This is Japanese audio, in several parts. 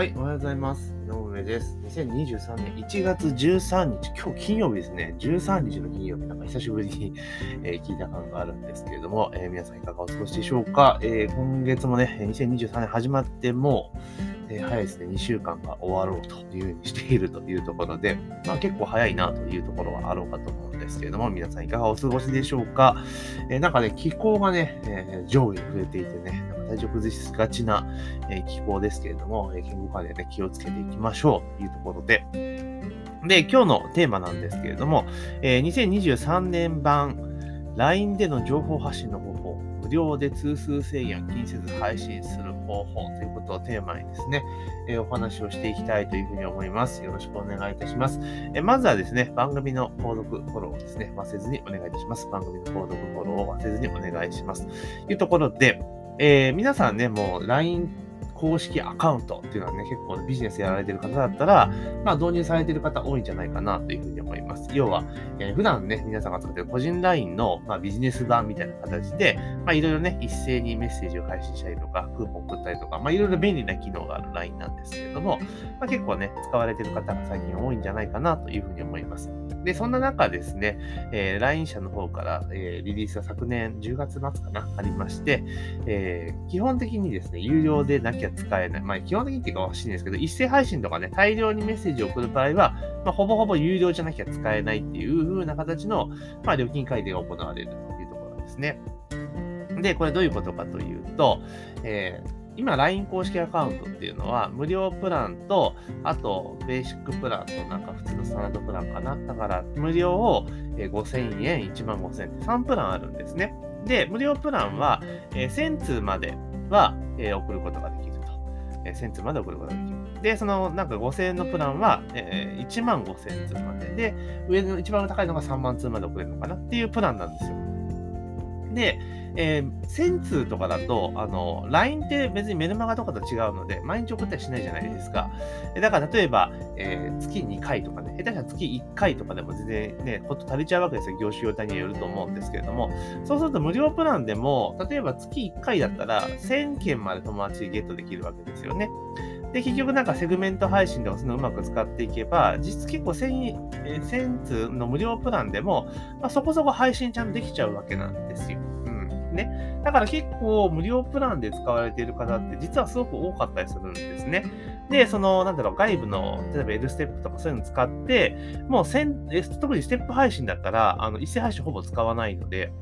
はい、おはようございます。井上です。2023年1月13日、今日金曜日ですね。13日の金曜日、なんか久しぶりに、えー聞いた感があるんですけれども、えー皆さんいかがお過ごしでしょうか、えー今月もね、2023年始まっても、え早いですね、2週間が終わろうというふうにしているというところで、まあ結構早いなというところはあろうかと思うんですけれども、皆さんいかがお過ごしでしょうか、えなんかね、気候がね、え上下に触れていてね、体調崩しがちな、え気候ですけれども、え健康管理はね、気をつけていきましょうというところで、で、今日のテーマなんですけれども、え2023年版 LINE での情報発信の方法、無料で通数制限を気にせず配信する方法ということをテーマにですね、えお話をしていきたいというふうに思います。よろしくお願いいたします。えまずはですね、番組の購読、フォローをですね、忘れずにお願いいたします。番組の購読、フォローを忘れずにお願いします。というところで、えー皆さんね、もう LINE 公式アカウントっていうのはね、結構ビジネスやられてる方だったら、まあ導入されてる方多いんじゃないかなというふうに思います。要は、えー普段ね、皆さんが使ってる個人 LINE の、まあ、ビジネス版みたいな形で、まあいろいろね、一斉にメッセージを配信したりとか、クーポン送ったりとか、まあいろいろ便利な機能がある LINE なんですけれども、まあ結構ね、使われてる方が最近多いんじゃないかなというふうに思います。で、そんな中ですね、えー LINE 社の方から、えーリリースが昨年10月末かな、ありまして、えー基本的にですね、有料でなきゃ使えない。まあ、基本的にっていうか欲しいんですけど、一斉配信とかね、大量にメッセージを送る場合は、まあ、ほぼほぼ有料じゃなきゃ使えないっていう風な形の、まあ、料金改定が行われるというところですね。で、これどういうことかというと、えー今、LINE 公式アカウントっていうのは、無料プランと、あと、ベーシックプランと、なんか普通のスタンダードプランかな。だから、無料を5000円、1万5000円って3プランあるんですね。で、無料プランは、1000通までは、送ることができると。1000通まで送ることができる。で、そのなんか5000円のプランは、えー1万5000通までで、上の一番高いのが3万通まで送れるのかなっていうプランなんですよ。で、えー1000通とかだと、あの、LINE って別にメルマガとかと違うので、毎日送ったりしないじゃないですか。だから例えば、えー月2回とかね、下手したら月1回とかでも全然ね、こと足りちゃうわけですよ。業種用体によると思うんですけれども、そうすると無料プランでも、例えば月1回だったら1000件まで友達ゲットできるわけですよね。で、結局なんかセグメント配信とかそういうのうまく使っていけば、実結構1000、え1000通の無料プランでも、まあ、そこそこ配信ちゃんとできちゃうわけなんですよ。うん。ね。だから結構無料プランで使われている方って実はすごく多かったりするんですね。で、その、なんだろう、外部の、例えば L ステップとかそういうの使って、もう1000特にステップ配信だったら、あの、一斉配信ほぼ使わないので、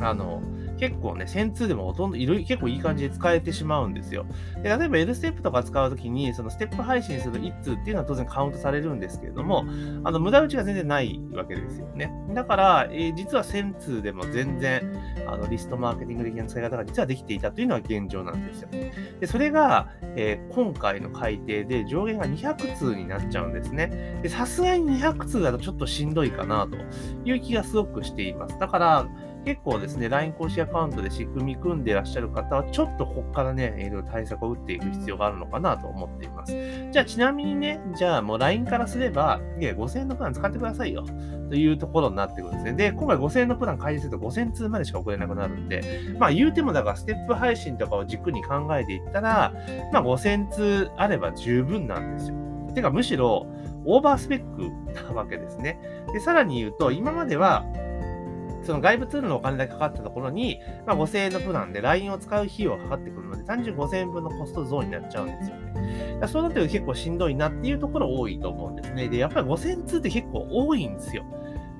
あの、結構ね、1000通でもほとんどいろ結構いい感じで使えてしまうんですよ。で例えば L ステップとか使うときに、そのステップ配信する1通っていうのは当然カウントされるんですけれども、あの無駄打ちが全然ないわけですよね。だから、えー実は1000通でも全然あのリストマーケティング的な使い方が実はできていたというのは現状なんですよ。でそれが、えー今回の改定で上限が200通になっちゃうんですね。でさすがに200通だとちょっとしんどいかなという気がすごくしています。だから、結構ですね、LINE 公式アカウントで仕組み組んでいらっしゃる方は、ちょっとここからね、対策を打っていく必要があるのかなと思っています。じゃあ、ちなみにね、じゃあもう LINE からすれば、いや、5000円のプラン使ってくださいよ。というところになってくるんですね。で、今回5000円のプラン開示すると5000通までしか送れなくなるんで、まあ言うてもだからステップ配信とかを軸に考えていったら、まあ5000通あれば十分なんですよ。てかむしろオーバースペックなわけですね。で、さらに言うと、今までは、その外部ツールのお金だけかかったところに、まあ、5000円のプランで LINE を使う費用がかかってくるので、単純に5000円分のコスト増になっちゃうんですよね。だそうなってくると結構しんどいなっていうところ多いと思うんですね。で、やっぱり5000通って結構多いんですよ。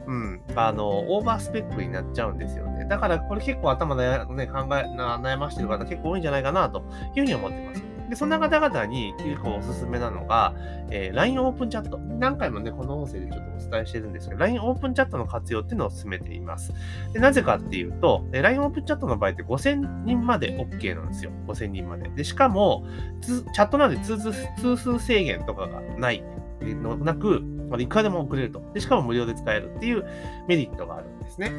うん。あの、オーバースペックになっちゃうんですよね。だからこれ結構頭で、ね、考え、な悩ましてる方結構多いんじゃないかなというふうに思ってます。で、そんな方々に結構おすすめなのが、えー LINE オープンチャット。何回もね、この音声でちょっとお伝えしてるんですけど、LINE オープンチャットの活用っていうのを進めています。で、なぜかっていうと、えー LINE オープンチャットの場合って5000人まで OK なんですよ。5000人まで。で、しかも、つチャットなんで通数通数制限とかがないのなく、まあいくらでも送れると。で、しかも無料で使えるっていうメリットがあるんですね。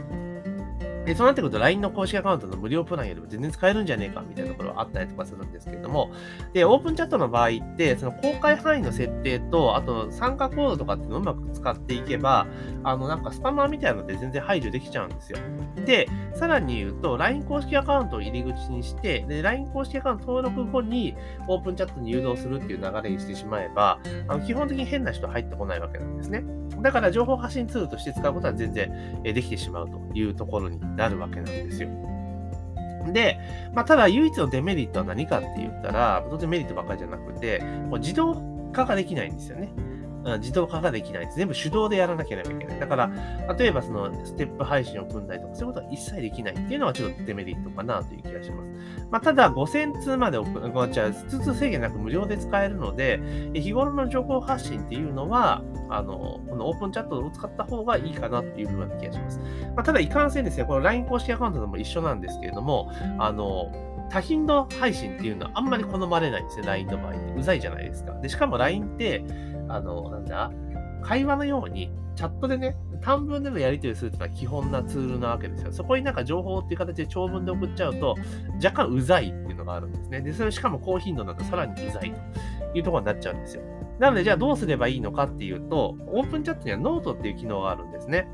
で、そうなってくると LINE の公式アカウントの無料プランよりも全然使えるんじゃねえかみたいなところがあったりとかするんですけれども、で、オープンチャットの場合って、その公開範囲の設定と、あと参加コードとかっていうのをうまく使っていけば、あの、なんかスパマーみたいなので全然排除できちゃうんですよ。で、さらに言うと、LINE 公式アカウントを入り口にして、で、LINE 公式アカウント登録後にオープンチャットに誘導するっていう流れにしてしまえば、あの基本的に変な人入ってこないわけなんですね。だから情報発信ツールとして使うことは全然できてしまうというところになるわけなんですよ。で、まあ、ただ唯一のデメリットは何かって言ったら、当然メリットばっかりじゃなくて、もう自動化ができないんですよね。自動化ができない。全部手動でやらなければいけない。だから、例えばそのステップ配信を組んだりとか、そういうことは一切できないっていうのはちょっとデメリットかなという気がします。まあ、ただ、5000通まで送る、じゃあ、通通制限なく無料で使えるので、日頃の情報発信っていうのは、あの、このオープンチャットを使った方がいいかなっていうふうな気がします。まあ、ただ、いかんせんですね、この LINE 公式アカウントでも一緒なんですけれども、あの、多頻度配信っていうのはあんまり好まれないんですね、LINE の場合って。うざいじゃないですか。で、しかも LINE って、あの、なんだ、会話のように、チャットでね、短文でのやり取りするっていうのは基本なツールなわけですよ。そこになんか情報っていう形で長文で送っちゃうと、若干うざいっていうのがあるんですね。で、それしかも高頻度だとさらにうざいというところになっちゃうんですよ。なので、じゃあどうすればいいのかっていうと、オープンチャットにはノートっていう機能があるんですね。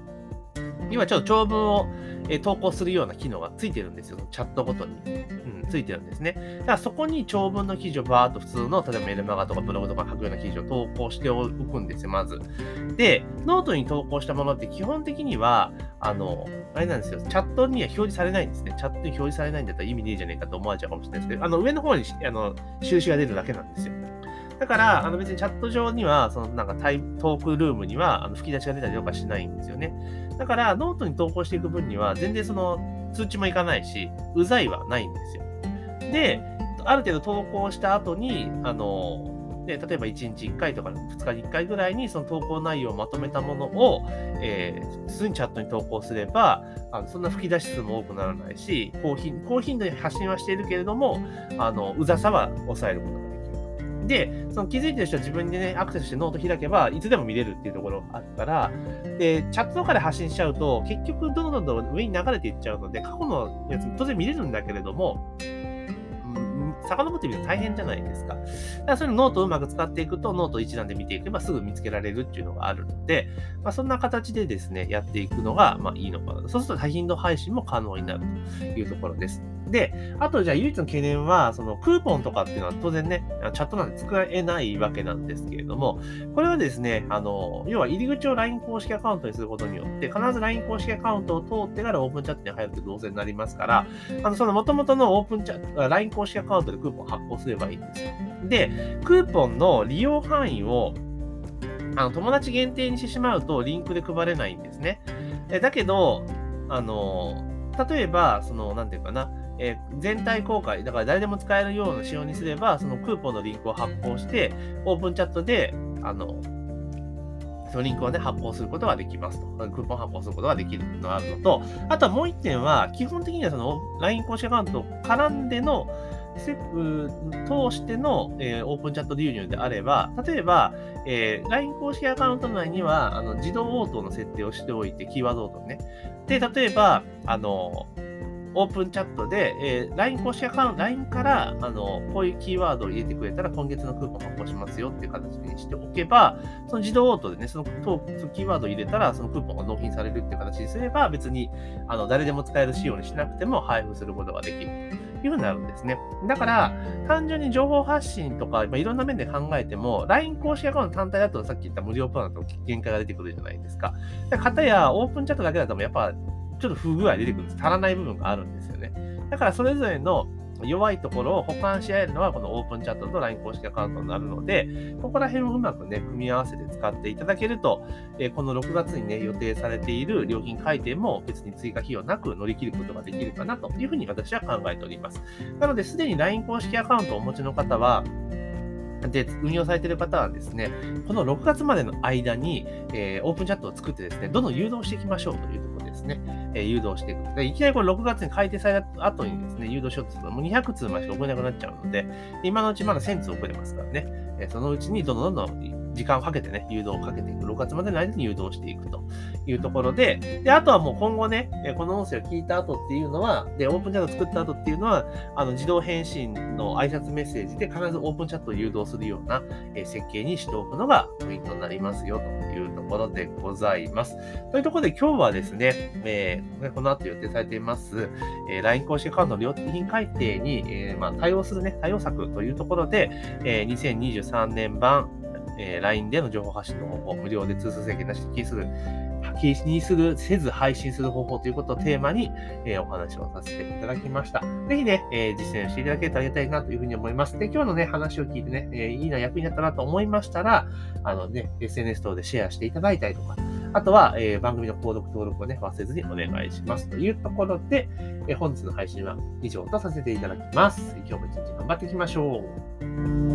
今ちょっと長文を、え投稿するような機能がついてるんですよ。チャットごとに。うん、ついてるんですね。だからそこに長文の記事をバーっと普通の、例えばメルマガとかブログとか書くような記事を投稿しておくんですよ、まず。で、ノートに投稿したものって基本的には、あの、あれなんですよ、チャットには表示されないんですね。チャットに表示されないんだったら意味ねえじゃねえかと思われちゃうかもしれないですけど、あの、上の方にあの印が出るだけなんですよ。だから、あの別にチャット上には、そのなんかタイトークルームにはあの吹き出しが出たりとかしないんですよね。だから、ノートに投稿していく分には、全然その通知もいかないし、うざいはないんですよ。で、ある程度投稿した後に、あの、で例えば1日1回とか2日に1回ぐらいにその投稿内容をまとめたものを、えー、普通にチャットに投稿すれば、あのそんな吹き出し数も多くならないし、高頻高頻度に発信はしているけれども、あのうざさは抑えることがで、その気づいてる人は自分でね、アクセスしてノート開けば、いつでも見れるっていうところがあったら、で、チャットとかで発信しちゃうと、結局、どんどんどん上に流れていっちゃうので、過去のやつ当然見れるんだけれども、遡ってみると大変じゃないですか。だからそれノートをうまく使っていくと、ノート一覧で見ていけばすぐ見つけられるっていうのがあるので、まあ、そんな形でですね、やっていくのがまあいいのかな。そうすると多頻度配信も可能になるというところです。で、あとじゃあ唯一の懸念は、そのクーポンとかっていうのは当然ね、チャットなんで使えないわけなんですけれども、これはですね、あの、要は入り口を LINE 公式アカウントにすることによって、必ず LINE 公式アカウントを通ってからオープンチャットに入るって動線になりますから、あの、その元々のオープンチャット、LINE 公式アカウントでクーポン発行すればいいんですよ。で、クーポンの利用範囲をあの友達限定にしてしまうとリンクで配れないんですね。だけど、あの、例えば、その、なんていうかな、えー、全体公開、だから誰でも使えるような仕様にすれば、そのクーポンのリンクを発行して、オープンチャットで、あの、そのリンクをね、発行することができますと。クーポン発行することができるのがあるのと、あとはもう一点は、基本的にはその LINE 公式アカウント絡んでの、ステップ通しての、えー、オープンチャット流入であれば、例えば、えー、LINE 公式アカウント内にはあの自動応答の設定をしておいて、キーワード応答ね。で、例えば、あの、オープンチャットで、えー、LINE 公式アカウント、LINE から、あの、こういうキーワードを入れてくれたら、今月のクーポン発行しますよっていう形にしておけば、その自動応答でね、そのそのキーワードを入れたら、そのクーポンが納品されるっていう形にすれば、別に、あの、誰でも使える仕様にしなくても配布することができる。というふうになるんですね。だから、単純に情報発信とか、まあ、いろんな面で考えても、LINE 公式アカウント単体だとさっき言った無料プランだと限界が出てくるじゃないですか。かたや、オープンチャットだけだと、やっぱ、ちょっと不具合出てくるんです。足らない部分があるんですよね。だからそれぞれの弱いところを補完し合えるのはこのオープンチャットと LINE 公式アカウントになるので、ここら辺をうまくね、組み合わせて使っていただけると、えこの6月にね、予定されている料金改定も別に追加費用なく乗り切ることができるかなというふうに私は考えております。なので、すでに LINE 公式アカウントをお持ちの方は、で、運用されている方はですね、この6月までの間に、えー、オープンチャットを作ってですね、どんどん誘導していきましょうというところですね。えー、誘導していく。でいきなりこれ6月に改定された後にですね、誘導しようとすると、もう200通までしか送れなくなっちゃうので、今のうちまだ1000通送れますからね、えー、そのうちにどんどんどんどん時間をかけてね、誘導をかけていく。6月までの間に誘導していくというところで、で、あとはもう今後ね、この音声を聞いた後っていうのは、で、オープンチャット作った後っていうのは、あの、自動返信の挨拶メッセージで必ずオープンチャットを誘導するような、設計にしておくのがポイントになりますよというところでございます。というところで今日はですね、えー、この後予定されています、えー、LINE 公式カウントの料金改定に、えー、まあ、対応するね、対応策というところで、えー、2023年版、えー、LINE での情報発信の方法、無料で通数制限なしでキーする、気にする、せず配信する方法ということをテーマに、えー、お話をさせていただきました。ぜひね、えー、実践していただけるとありがたいなというふうに思います。で、今日のね、話を聞いてね、え、いいな、役になったなと思いましたら、あのね、SNS 等でシェアしていただいたりとか、あとは、えー、番組の購読登録をね、忘れずにお願いします。というところで、えー、本日の配信は以上とさせていただきます。今日も一日頑張っていきましょう。